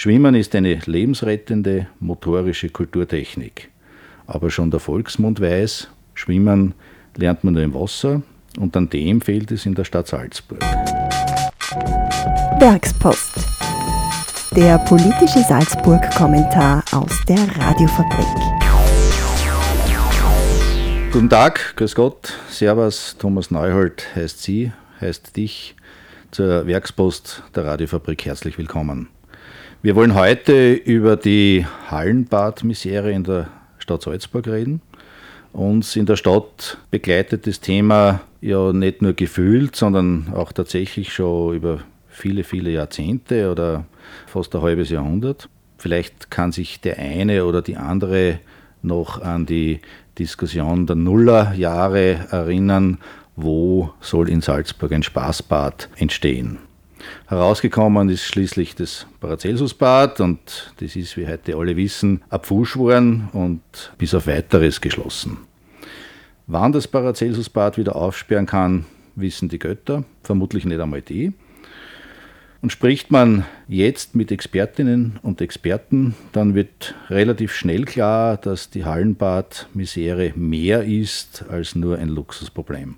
Schwimmen ist eine lebensrettende motorische Kulturtechnik. Aber schon der Volksmund weiß, Schwimmen lernt man nur im Wasser und an dem fehlt es in der Stadt Salzburg. Werkspost. Der politische Salzburg-Kommentar aus der Radiofabrik. Guten Tag, grüß Gott, Servus, Thomas Neuhold heißt Sie, heißt dich zur Werkspost der Radiofabrik herzlich willkommen. Wir wollen heute über die Hallenbad-Misere in der Stadt Salzburg reden. Uns in der Stadt begleitet das Thema ja nicht nur gefühlt, sondern auch tatsächlich schon über viele, viele Jahrzehnte oder fast ein halbes Jahrhundert. Vielleicht kann sich der eine oder die andere noch an die Diskussion der Nullerjahre erinnern, wo soll in Salzburg ein Spaßbad entstehen. Herausgekommen ist schließlich das Paracelsusbad und das ist, wie heute alle wissen, abfuschworen und bis auf weiteres geschlossen. Wann das Paracelsusbad wieder aufsperren kann, wissen die Götter, vermutlich nicht einmal die. Und spricht man jetzt mit Expertinnen und Experten, dann wird relativ schnell klar, dass die Hallenbad-Misere mehr ist als nur ein Luxusproblem.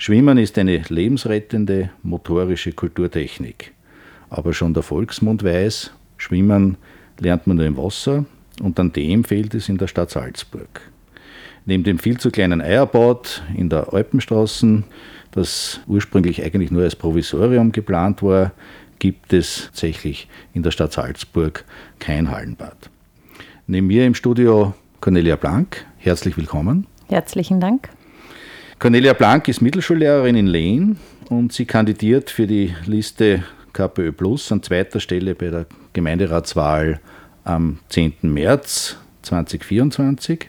Schwimmen ist eine lebensrettende motorische Kulturtechnik. Aber schon der Volksmund weiß, Schwimmen lernt man nur im Wasser und an dem fehlt es in der Stadt Salzburg. Neben dem viel zu kleinen Eierbad in der Alpenstraße, das ursprünglich eigentlich nur als Provisorium geplant war, gibt es tatsächlich in der Stadt Salzburg kein Hallenbad. Neben mir im Studio Cornelia Blank. Herzlich willkommen. Herzlichen Dank. Cornelia Blank ist Mittelschullehrerin in Lehn und sie kandidiert für die Liste KPÖ Plus an zweiter Stelle bei der Gemeinderatswahl am 10. März 2024.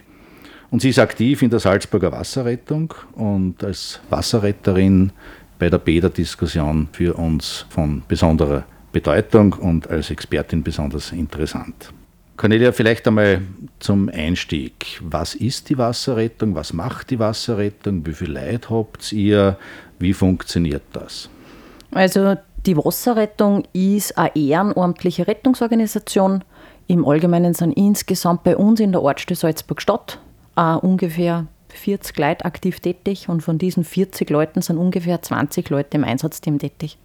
Und sie ist aktiv in der Salzburger Wasserrettung und als Wasserretterin bei der Bäderdiskussion für uns von besonderer Bedeutung und als Expertin besonders interessant. Cornelia, vielleicht einmal zum Einstieg. Was ist die Wasserrettung? Was macht die Wasserrettung? Wie viel Leid habt ihr? Wie funktioniert das? Also die Wasserrettung ist eine ehrenamtliche Rettungsorganisation. Im Allgemeinen sind insgesamt bei uns in der Ortsstelle Salzburg-Stadt ungefähr 40 Leute aktiv tätig und von diesen 40 Leuten sind ungefähr 20 Leute im Einsatzteam tätig.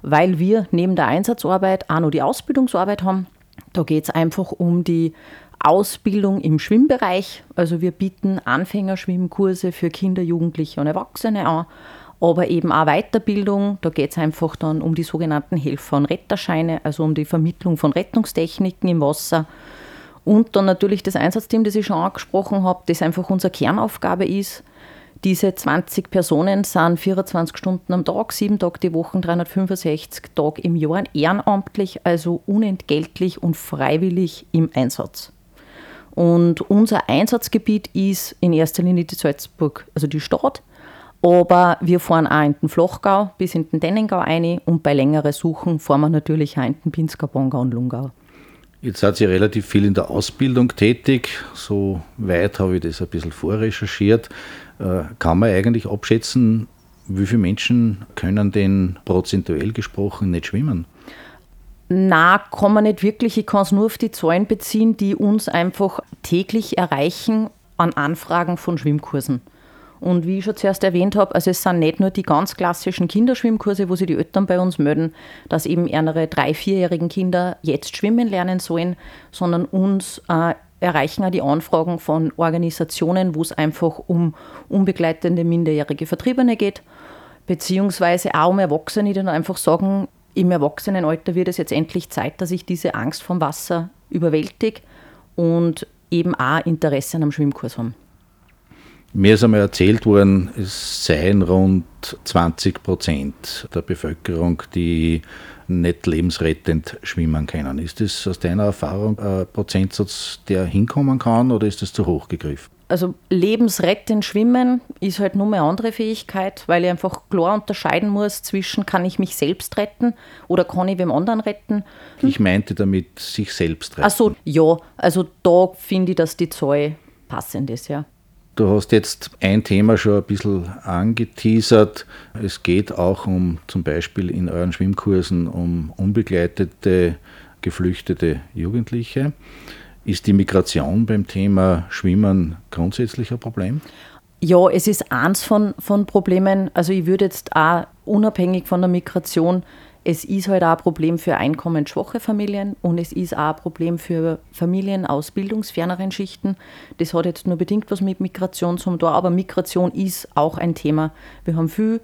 Weil wir neben der Einsatzarbeit auch noch die Ausbildungsarbeit haben, da geht es einfach um die Ausbildung im Schwimmbereich. Also wir bieten Anfängerschwimmkurse für Kinder, Jugendliche und Erwachsene an, aber eben auch Weiterbildung. Da geht es einfach dann um die sogenannten Helfer- und Retterscheine, also um die Vermittlung von Rettungstechniken im Wasser. Und dann natürlich das Einsatzteam, das ich schon angesprochen habe, das einfach unsere Kernaufgabe ist, diese 20 Personen sind 24 Stunden am Tag, sieben Tage die Woche, 365 Tage im Jahr ehrenamtlich, also unentgeltlich und freiwillig im Einsatz. Und unser Einsatzgebiet ist in erster Linie die Salzburg, also die Stadt. Aber wir fahren auch in den Flochgau bis in den Dennengau ein und bei längeren Suchen fahren wir natürlich auch in den Pinzgau, Bongau und Lungau. Jetzt seid ihr relativ viel in der Ausbildung tätig. So weit habe ich das ein bisschen vorrecherchiert. Äh, kann man eigentlich abschätzen, wie viele Menschen können denn prozentuell gesprochen nicht schwimmen? Na, kann man nicht wirklich. Ich kann es nur auf die Zahlen beziehen, die uns einfach täglich erreichen an Anfragen von Schwimmkursen. Und wie ich schon zuerst erwähnt habe, also es sind nicht nur die ganz klassischen Kinderschwimmkurse, wo sich die Eltern bei uns melden, dass eben ihre drei-, vierjährigen Kinder jetzt schwimmen lernen sollen, sondern uns äh, erreichen auch die Anfragen von Organisationen, wo es einfach um unbegleitende minderjährige Vertriebene geht, beziehungsweise auch um Erwachsene, die dann einfach sagen, im Erwachsenenalter wird es jetzt endlich Zeit, dass ich diese Angst vom Wasser überwältige und eben auch Interesse an einem Schwimmkurs haben. Mir ist einmal erzählt worden, es seien rund 20 Prozent der Bevölkerung, die nicht lebensrettend schwimmen können. Ist das aus deiner Erfahrung ein Prozentsatz, der hinkommen kann oder ist das zu hoch gegriffen? Also lebensrettend schwimmen ist halt nur eine andere Fähigkeit, weil ich einfach klar unterscheiden muss zwischen kann ich mich selbst retten oder kann ich wem anderen retten. Hm? Ich meinte damit sich selbst retten. Also ja, also da finde ich, dass die Zahl passend ist, ja. Du hast jetzt ein Thema schon ein bisschen angeteasert. Es geht auch um zum Beispiel in euren Schwimmkursen um unbegleitete geflüchtete Jugendliche. Ist die Migration beim Thema Schwimmen grundsätzlich ein Problem? Ja, es ist eins von, von Problemen. Also ich würde jetzt auch unabhängig von der Migration, es ist halt auch ein Problem für einkommensschwache Familien und es ist auch ein Problem für Familien aus bildungsferneren Schichten. Das hat jetzt nur bedingt was mit Migration zu tun, aber Migration ist auch ein Thema. Wir haben viele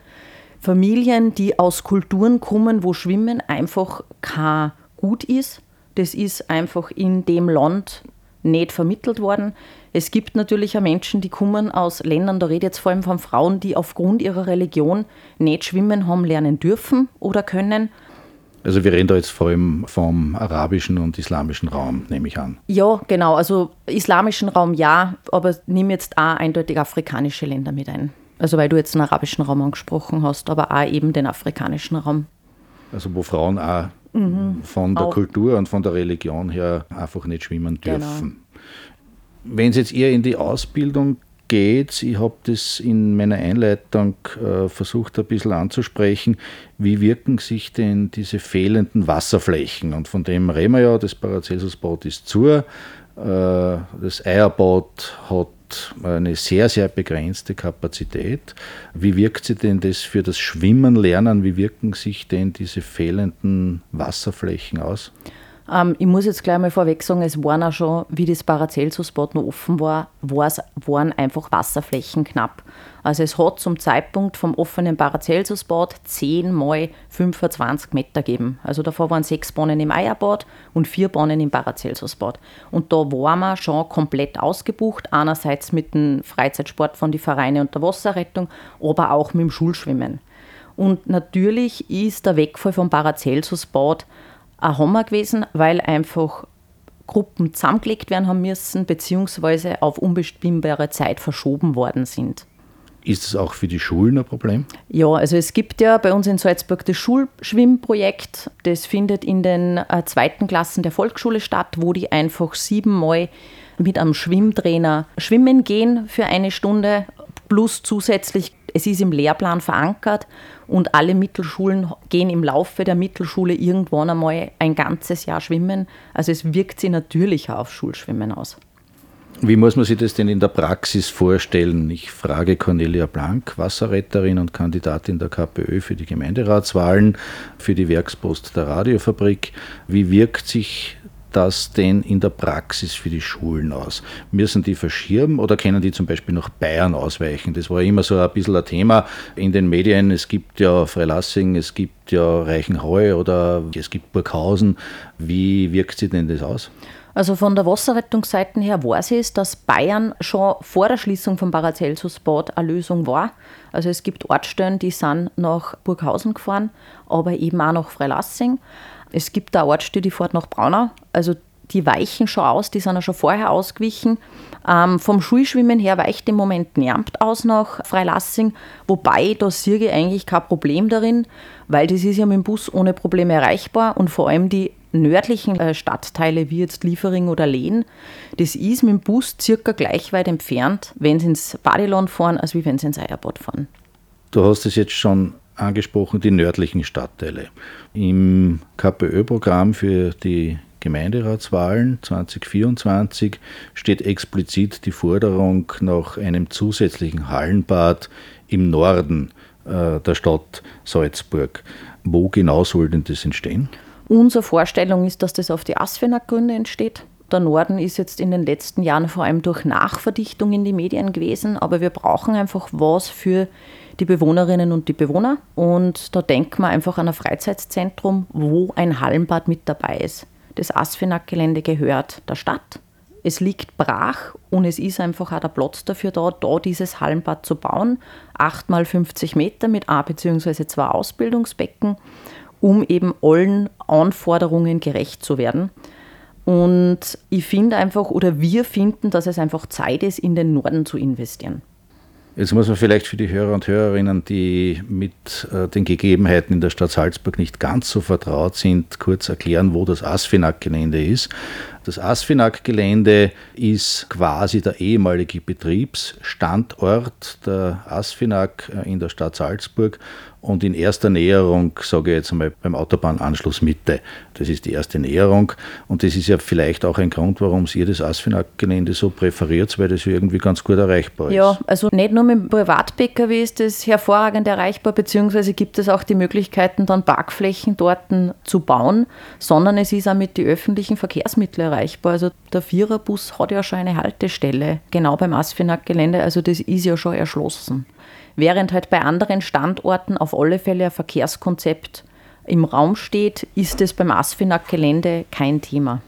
Familien, die aus Kulturen kommen, wo Schwimmen einfach kein Gut ist. Das ist einfach in dem Land nicht vermittelt worden. Es gibt natürlich auch Menschen, die kommen aus Ländern, da rede ich jetzt vor allem von Frauen, die aufgrund ihrer Religion nicht schwimmen haben lernen dürfen oder können. Also wir reden da jetzt vor allem vom arabischen und islamischen Raum, nehme ich an. Ja, genau. Also islamischen Raum ja, aber nimm jetzt auch eindeutig afrikanische Länder mit ein. Also weil du jetzt den arabischen Raum angesprochen hast, aber auch eben den afrikanischen Raum. Also wo Frauen auch mhm. von der auch. Kultur und von der Religion her einfach nicht schwimmen genau. dürfen. Genau. Wenn es jetzt eher in die Ausbildung geht, ich habe das in meiner Einleitung äh, versucht ein bisschen anzusprechen, wie wirken sich denn diese fehlenden Wasserflächen? Und von dem reden wir ja, das Paracelsusbad ist zu, äh, das Eierbad hat eine sehr, sehr begrenzte Kapazität. Wie wirkt sich denn das für das Schwimmen lernen? Wie wirken sich denn diese fehlenden Wasserflächen aus? Ähm, ich muss jetzt gleich mal vorweg sagen, es waren auch schon, wie das Paracelsus-Bad noch offen war, waren einfach Wasserflächen knapp. Also es hat zum Zeitpunkt vom offenen Paracelsus-Bad 10 mal 25 Meter gegeben. Also davor waren sechs Bahnen im Eierbad und vier Bahnen im Paracelsus-Bad. Und da waren wir schon komplett ausgebucht, einerseits mit dem Freizeitsport von den Vereinen und der Wasserrettung, aber auch mit dem Schulschwimmen. Und natürlich ist der Wegfall vom Paracelsus-Bad ein Hammer gewesen, weil einfach Gruppen zusammengelegt werden haben müssen, beziehungsweise auf unbestimmbare Zeit verschoben worden sind. Ist es auch für die Schulen ein Problem? Ja, also es gibt ja bei uns in Salzburg das Schulschwimmprojekt. Das findet in den äh, zweiten Klassen der Volksschule statt, wo die einfach siebenmal mit einem Schwimmtrainer schwimmen gehen für eine Stunde, plus zusätzlich, es ist im Lehrplan verankert und alle Mittelschulen gehen im Laufe der Mittelschule irgendwann einmal ein ganzes Jahr schwimmen. Also es wirkt sich natürlich auf Schulschwimmen aus. Wie muss man sich das denn in der Praxis vorstellen? Ich frage Cornelia Blank, Wasserretterin und Kandidatin der KPÖ für die Gemeinderatswahlen, für die Werkspost der Radiofabrik. Wie wirkt sich das denn in der Praxis für die Schulen aus? Müssen die verschirmen oder können die zum Beispiel nach Bayern ausweichen? Das war immer so ein bisschen ein Thema in den Medien. Es gibt ja Freilassing, es gibt ja Reichenhall oder es gibt Burghausen. Wie wirkt sich denn das aus? Also von der Wasserrettungsseite her weiß ich, dass Bayern schon vor der Schließung vom Paracelsus-Bad eine Lösung war. Also es gibt Ortsstellen, die sind nach Burghausen gefahren, aber eben auch nach Freilassing. Es gibt da Ortsstelle, die fährt nach Braunau. Also die weichen schon aus, die sind ja schon vorher ausgewichen. Ähm, vom Schulschwimmen her weicht im Moment Nermt aus nach Freilassing, wobei da sehe ich eigentlich kein Problem darin, weil das ist ja mit dem Bus ohne Probleme erreichbar und vor allem die nördlichen äh, Stadtteile wie jetzt Liefering oder Lehn, das ist mit dem Bus circa gleich weit entfernt, wenn sie ins Badeland fahren, als wie wenn sie ins Eierbad fahren. Du hast es jetzt schon angesprochen, die nördlichen Stadtteile. Im KPÖ-Programm für die Gemeinderatswahlen 2024 steht explizit die Forderung nach einem zusätzlichen Hallenbad im Norden äh, der Stadt Salzburg. Wo genau soll denn das entstehen? Unsere Vorstellung ist, dass das auf die Asfenag-Gründe entsteht. Der Norden ist jetzt in den letzten Jahren vor allem durch Nachverdichtung in die Medien gewesen, aber wir brauchen einfach was für die Bewohnerinnen und die Bewohner. Und da denken wir einfach an ein Freizeitzentrum, wo ein Hallenbad mit dabei ist. Das Asfinag-Gelände gehört der Stadt. Es liegt brach und es ist einfach auch der Platz dafür da, da dieses Hallenbad zu bauen. 8 mal 50 Meter mit A bzw. zwei Ausbildungsbecken um eben allen Anforderungen gerecht zu werden. Und ich finde einfach, oder wir finden, dass es einfach Zeit ist, in den Norden zu investieren. Jetzt muss man vielleicht für die Hörer und Hörerinnen, die mit äh, den Gegebenheiten in der Stadt Salzburg nicht ganz so vertraut sind, kurz erklären, wo das Asfinag-Gelände ist. Das Asfinag-Gelände ist quasi der ehemalige Betriebsstandort der Asfinag in der Stadt Salzburg und in erster Näherung, sage ich jetzt einmal, beim Autobahnanschluss Mitte. Das ist die erste Näherung und das ist ja vielleicht auch ein Grund, warum ihr das Asfinag-Gelände so präferiert, weil das irgendwie ganz gut erreichbar ist. Ja, also nicht nur mit dem Privat-Pkw ist das hervorragend erreichbar, beziehungsweise gibt es auch die Möglichkeiten, dann Parkflächen dort zu bauen, sondern es ist auch mit den öffentlichen Verkehrsmitteln erreichbar. Also der Viererbus hat ja schon eine Haltestelle, genau beim Asfinag-Gelände, also das ist ja schon erschlossen während halt bei anderen Standorten auf alle Fälle ein Verkehrskonzept im Raum steht, ist es beim Asfinag-Gelände kein Thema.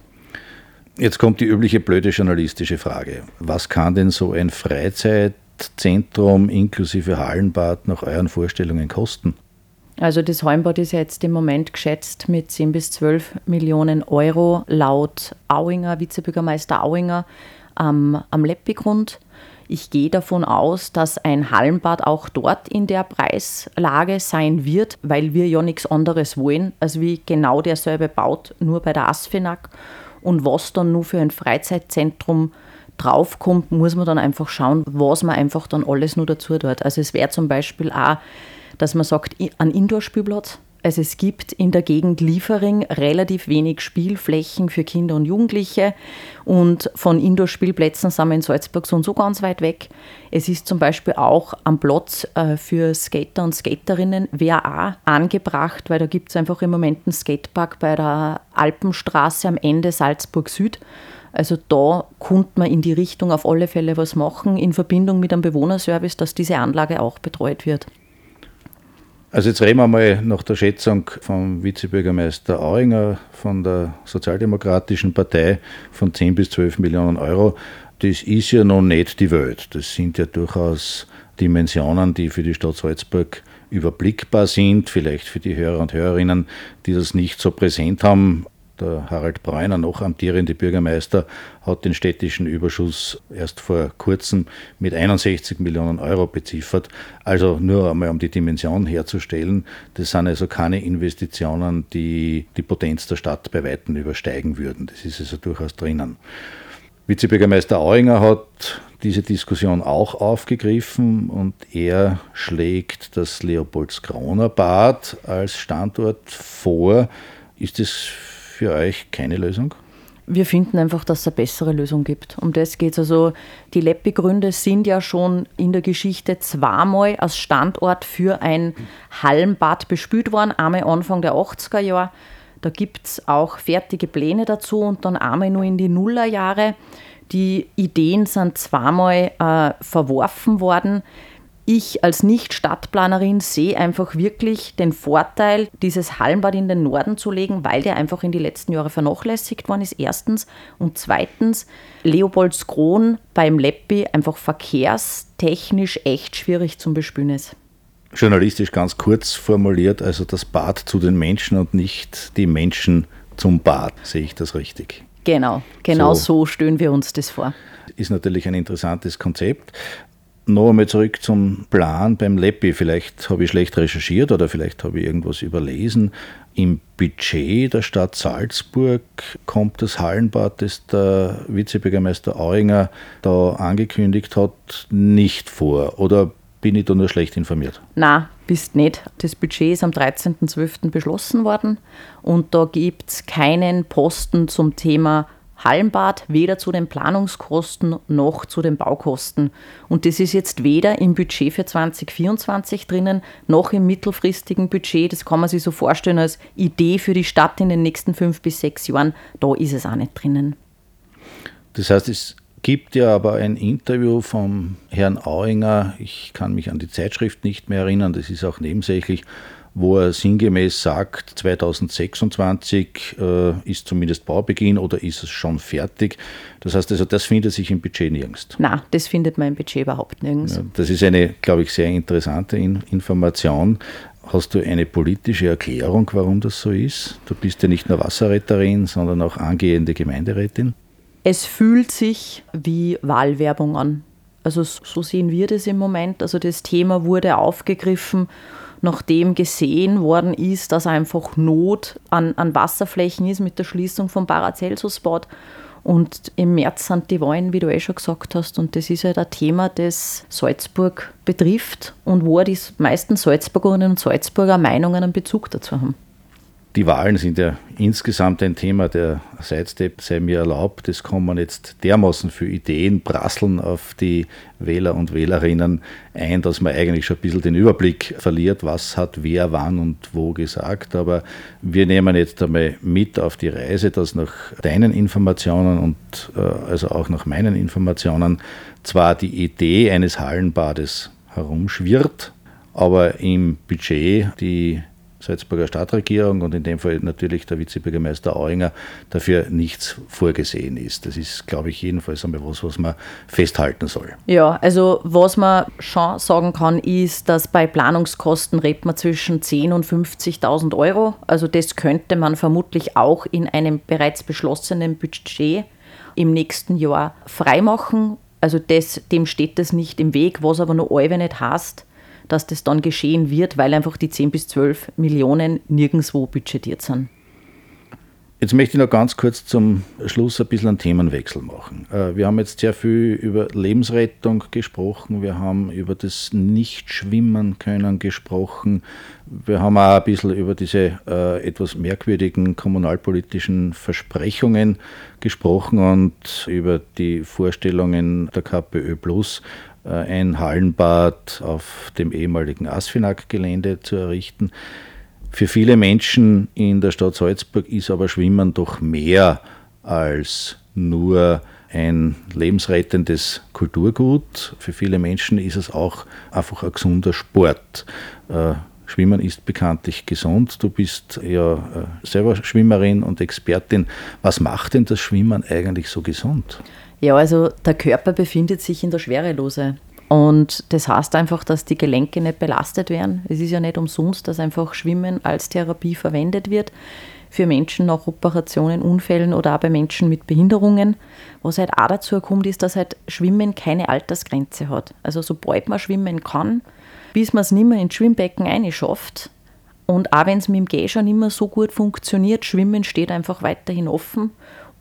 Jetzt kommt die übliche blöde journalistische Frage. Was kann denn so ein Freizeitzentrum inklusive Hallenbad nach euren Vorstellungen kosten? Also das Hallenbad ist ja jetzt im Moment geschätzt mit 10 bis 12 Millionen Euro laut Auinger, Vizebürgermeister Auinger ähm, am Leppigrund. Ich gehe davon aus, dass ein Hallenbad auch dort in der Preislage sein wird, weil wir ja nichts anderes wollen, als wie genau derselbe baut, nur bei der Asfinag. Und was dann nur für ein Freizeitzentrum draufkommt, muss man dann einfach schauen, was man einfach dann alles nur dazu tut. Also es wäre zum Beispiel auch, dass man sagt, ein Indoor-Spielplatz, also es gibt in der Gegend Liefering relativ wenig Spielflächen für Kinder und Jugendliche und von Indoor-Spielplätzen sind wir in Salzburg so und so ganz weit weg. Es ist zum Beispiel auch am Platz äh, für Skater und Skaterinnen auch angebracht, weil da gibt es einfach im Moment einen Skatepark bei der Alpenstraße am Ende Salzburg Süd. Also da konnte man in die Richtung auf alle Fälle was machen, in Verbindung mit einem Bewohnerservice, dass diese Anlage auch betreut wird. Also jetzt reden wir mal nach der Schätzung vom Vizebürgermeister Auinger von der Sozialdemokratischen Partei von 10 bis 12 Millionen Euro. Das ist ja noch nicht die Welt. Das sind ja durchaus Dimensionen, die für die Stadt Salzburg überblickbar sind, vielleicht für die Hörer und Hörerinnen, die das nicht so präsent haben. Der Harald Breuner, noch amtierende Bürgermeister, hat den städtischen Überschuss erst vor kurzem mit 61 Millionen Euro beziffert. Also nur einmal um die Dimension herzustellen, das sind also keine Investitionen, die die Potenz der Stadt bei Weitem übersteigen würden. Das ist also durchaus drinnen. Vizebürgermeister Auinger hat diese Diskussion auch aufgegriffen und er schlägt das Leopoldskroner Bad als Standort vor. Ist das für euch keine Lösung? Wir finden einfach, dass es eine bessere Lösung gibt. Um das geht es. Also die Leppi-Gründe sind ja schon in der Geschichte zweimal als Standort für ein Hallenbad bespült worden. Einmal Anfang der 80er Jahre. Da gibt es auch fertige Pläne dazu und dann einmal nur in die Nullerjahre. Die Ideen sind zweimal äh, verworfen worden ich als Nicht-Stadtplanerin sehe einfach wirklich den Vorteil, dieses Hallenbad in den Norden zu legen, weil der einfach in die letzten Jahre vernachlässigt worden ist, erstens. Und zweitens, Leopoldskron beim Leppi einfach verkehrstechnisch echt schwierig zum Bespülen ist. Journalistisch ganz kurz formuliert, also das Bad zu den Menschen und nicht die Menschen zum Bad, sehe ich das richtig? Genau, genau so, so stellen wir uns das vor. Ist natürlich ein interessantes Konzept. Noch einmal zurück zum Plan beim Leppi. Vielleicht habe ich schlecht recherchiert oder vielleicht habe ich irgendwas überlesen. Im Budget der Stadt Salzburg kommt das Hallenbad, das der Vizebürgermeister Auinger da angekündigt hat, nicht vor. Oder bin ich da nur schlecht informiert? Na, bist nicht. Das Budget ist am 13.12. beschlossen worden und da gibt es keinen Posten zum Thema Hallenbad weder zu den Planungskosten noch zu den Baukosten. Und das ist jetzt weder im Budget für 2024 drinnen, noch im mittelfristigen Budget. Das kann man sich so vorstellen als Idee für die Stadt in den nächsten fünf bis sechs Jahren. Da ist es auch nicht drinnen. Das heißt, es gibt ja aber ein Interview vom Herrn Auinger, ich kann mich an die Zeitschrift nicht mehr erinnern, das ist auch nebensächlich, wo er sinngemäß sagt, 2026 äh, ist zumindest Baubeginn oder ist es schon fertig. Das heißt also, das findet sich im Budget nirgends. Nein, das findet man im Budget überhaupt nirgends. Ja, das ist eine, glaube ich, sehr interessante In Information. Hast du eine politische Erklärung, warum das so ist? Du bist ja nicht nur Wasserretterin, sondern auch angehende Gemeinderätin. Es fühlt sich wie Wahlwerbung an. Also so sehen wir das im Moment. Also das Thema wurde aufgegriffen nachdem gesehen worden ist, dass einfach Not an, an Wasserflächen ist mit der Schließung vom Paracelsus-Bad. Und im März sind die Wahlen, wie du eh schon gesagt hast, und das ist halt ein Thema, das Salzburg betrifft und wo die meisten Salzburgerinnen und Salzburger Meinungen einen Bezug dazu haben. Die Wahlen sind ja insgesamt ein Thema, der Sidestep sei mir erlaubt. Es kommen jetzt dermaßen viele Ideen prasseln auf die Wähler und Wählerinnen ein, dass man eigentlich schon ein bisschen den Überblick verliert, was hat wer wann und wo gesagt. Aber wir nehmen jetzt einmal mit auf die Reise, dass nach deinen Informationen und äh, also auch nach meinen Informationen zwar die Idee eines Hallenbades herumschwirrt, aber im Budget die Salzburger Stadtregierung und in dem Fall natürlich der Vizebürgermeister Auinger dafür nichts vorgesehen ist. Das ist, glaube ich, jedenfalls einmal was, was man festhalten soll. Ja, also was man schon sagen kann, ist, dass bei Planungskosten redet man zwischen 10.000 und 50.000 Euro. Also das könnte man vermutlich auch in einem bereits beschlossenen Budget im nächsten Jahr freimachen. Also das, dem steht das nicht im Weg, was aber noch allweil nicht heißt, dass das dann geschehen wird, weil einfach die 10 bis 12 Millionen nirgendwo budgetiert sind. Jetzt möchte ich noch ganz kurz zum Schluss ein bisschen einen Themenwechsel machen. Äh, wir haben jetzt sehr viel über Lebensrettung gesprochen, wir haben über das Nicht-Schwimmen können gesprochen, wir haben auch ein bisschen über diese äh, etwas merkwürdigen kommunalpolitischen Versprechungen gesprochen und über die Vorstellungen der KPÖ Plus, ein Hallenbad auf dem ehemaligen Asfinag-Gelände zu errichten. Für viele Menschen in der Stadt Salzburg ist aber Schwimmen doch mehr als nur ein lebensrettendes Kulturgut. Für viele Menschen ist es auch einfach ein gesunder Sport. Äh, Schwimmen ist bekanntlich gesund. Du bist ja äh, selber Schwimmerin und Expertin. Was macht denn das Schwimmen eigentlich so gesund? Ja, also der Körper befindet sich in der Schwerelose. Und das heißt einfach, dass die Gelenke nicht belastet werden. Es ist ja nicht umsonst, dass einfach Schwimmen als Therapie verwendet wird für Menschen nach Operationen, Unfällen oder auch bei Menschen mit Behinderungen. Was halt auch dazu kommt, ist, dass halt Schwimmen keine Altersgrenze hat. Also sobald man schwimmen kann, bis man es nicht mehr ins Schwimmbecken einschafft, und auch wenn es mit dem Geh schon immer so gut funktioniert, Schwimmen steht einfach weiterhin offen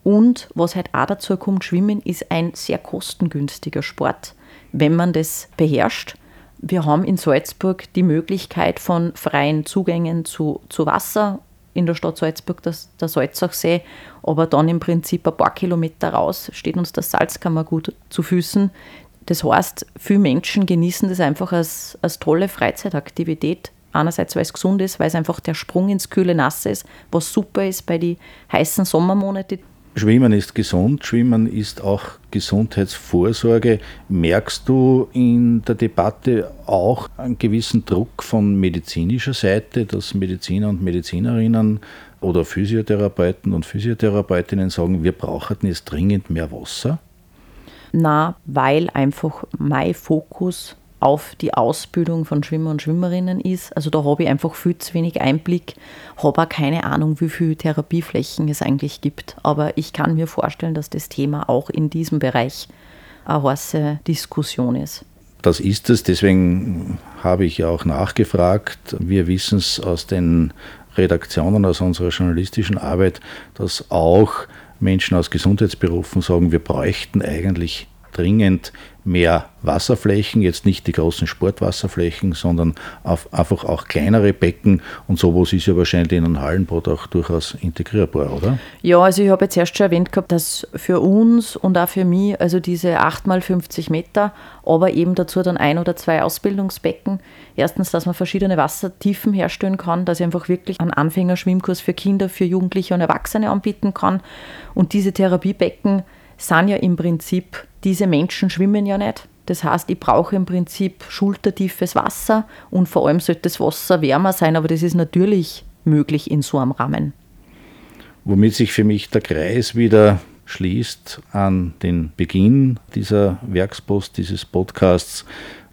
und was halt auch dazu kommt, Schwimmen ist ein sehr kostengünstiger Sport, wenn man das beherrscht. Wir haben in Salzburg die Möglichkeit von freien Zugängen zu, zu Wasser in der Stadt Salzburg, das, der Salzachsee, aber dann im Prinzip ein paar Kilometer raus steht uns das Salzkammergut zu Füßen. Das heißt, viele Menschen genießen das einfach als, als tolle Freizeitaktivität. Einerseits, weil es gesund ist, weil es einfach der Sprung ins kühle Nasse ist, was super ist bei den heißen Sommermonaten. Schwimmen ist gesund, Schwimmen ist auch Gesundheitsvorsorge. Merkst du in der Debatte auch einen gewissen Druck von medizinischer Seite, dass Mediziner und Medizinerinnen oder Physiotherapeuten und Physiotherapeutinnen sagen, wir brauchen jetzt dringend mehr Wasser? Na, weil einfach mein Fokus auf die Ausbildung von Schwimmer und Schwimmerinnen ist. Also da habe ich einfach viel zu wenig Einblick, habe auch keine Ahnung, wie viele Therapieflächen es eigentlich gibt. Aber ich kann mir vorstellen, dass das Thema auch in diesem Bereich eine heiße Diskussion ist. Das ist es, deswegen habe ich ja auch nachgefragt. Wir wissen es aus den Redaktionen, aus unserer journalistischen Arbeit, dass auch Menschen aus Gesundheitsberufen sagen, wir bräuchten eigentlich dringend mehr Wasserflächen, jetzt nicht die großen Sportwasserflächen, sondern einfach auch kleinere Becken und sowas ist ja wahrscheinlich in einem Hallenbad auch durchaus integrierbar, oder? Ja, also ich habe jetzt erst schon erwähnt gehabt, dass für uns und auch für mich, also diese 8 mal 50 Meter, aber eben dazu dann ein oder zwei Ausbildungsbecken. Erstens, dass man verschiedene Wassertiefen herstellen kann, dass ich einfach wirklich einen Anfängerschwimmkurs für Kinder, für Jugendliche und Erwachsene anbieten kann. Und diese Therapiebecken sind ja im Prinzip diese Menschen schwimmen ja nicht. Das heißt, ich brauche im Prinzip schultertiefes Wasser und vor allem sollte das Wasser wärmer sein, aber das ist natürlich möglich in so einem Rahmen. Womit sich für mich der Kreis wieder schließt an den Beginn dieser Werkspost, dieses Podcasts.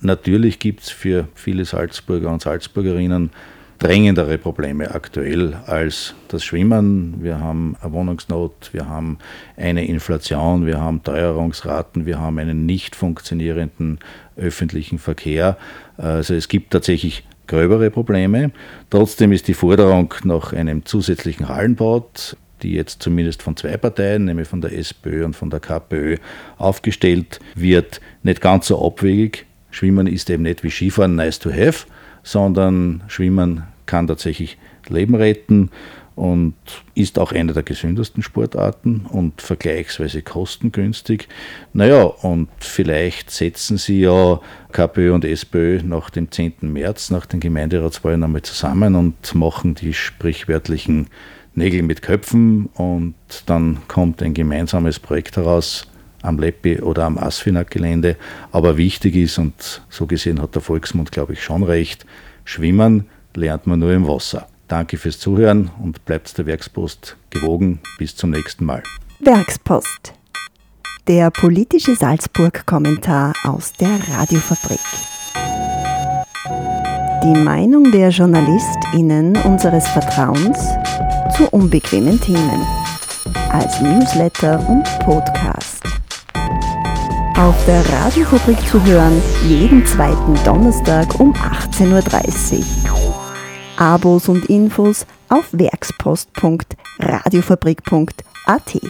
Natürlich gibt es für viele Salzburger und Salzburgerinnen drängendere Probleme aktuell als das Schwimmen. Wir haben eine Wohnungsnot, wir haben eine Inflation, wir haben Teuerungsraten, wir haben einen nicht funktionierenden öffentlichen Verkehr. Also es gibt tatsächlich gröbere Probleme. Trotzdem ist die Forderung nach einem zusätzlichen Hallenbad, die jetzt zumindest von zwei Parteien, nämlich von der SPÖ und von der KPÖ, aufgestellt wird, nicht ganz so abwegig. Schwimmen ist eben nicht wie Skifahren nice to have, sondern Schwimmen kann tatsächlich Leben retten und ist auch eine der gesündesten Sportarten und vergleichsweise kostengünstig. Naja, und vielleicht setzen Sie ja KPÖ und SPÖ nach dem 10. März, nach den Gemeinderatswahlen einmal zusammen und machen die sprichwörtlichen Nägel mit Köpfen und dann kommt ein gemeinsames Projekt heraus am Leppi oder am Asfinag-Gelände. Aber wichtig ist, und so gesehen hat der Volksmund, glaube ich, schon recht, schwimmen lernt man nur im Wasser. Danke fürs Zuhören und bleibt der Werkspost gewogen. Bis zum nächsten Mal. Werkspost. Der politische Salzburg-Kommentar aus der Radiofabrik. Die Meinung der JournalistInnen unseres Vertrauens zu unbequemen Themen. Als Newsletter und Podcast. Auf der Radiofabrik zu hören, jeden zweiten Donnerstag um 18.30 Uhr. Abos und Infos auf werkspost.radiofabrik.at.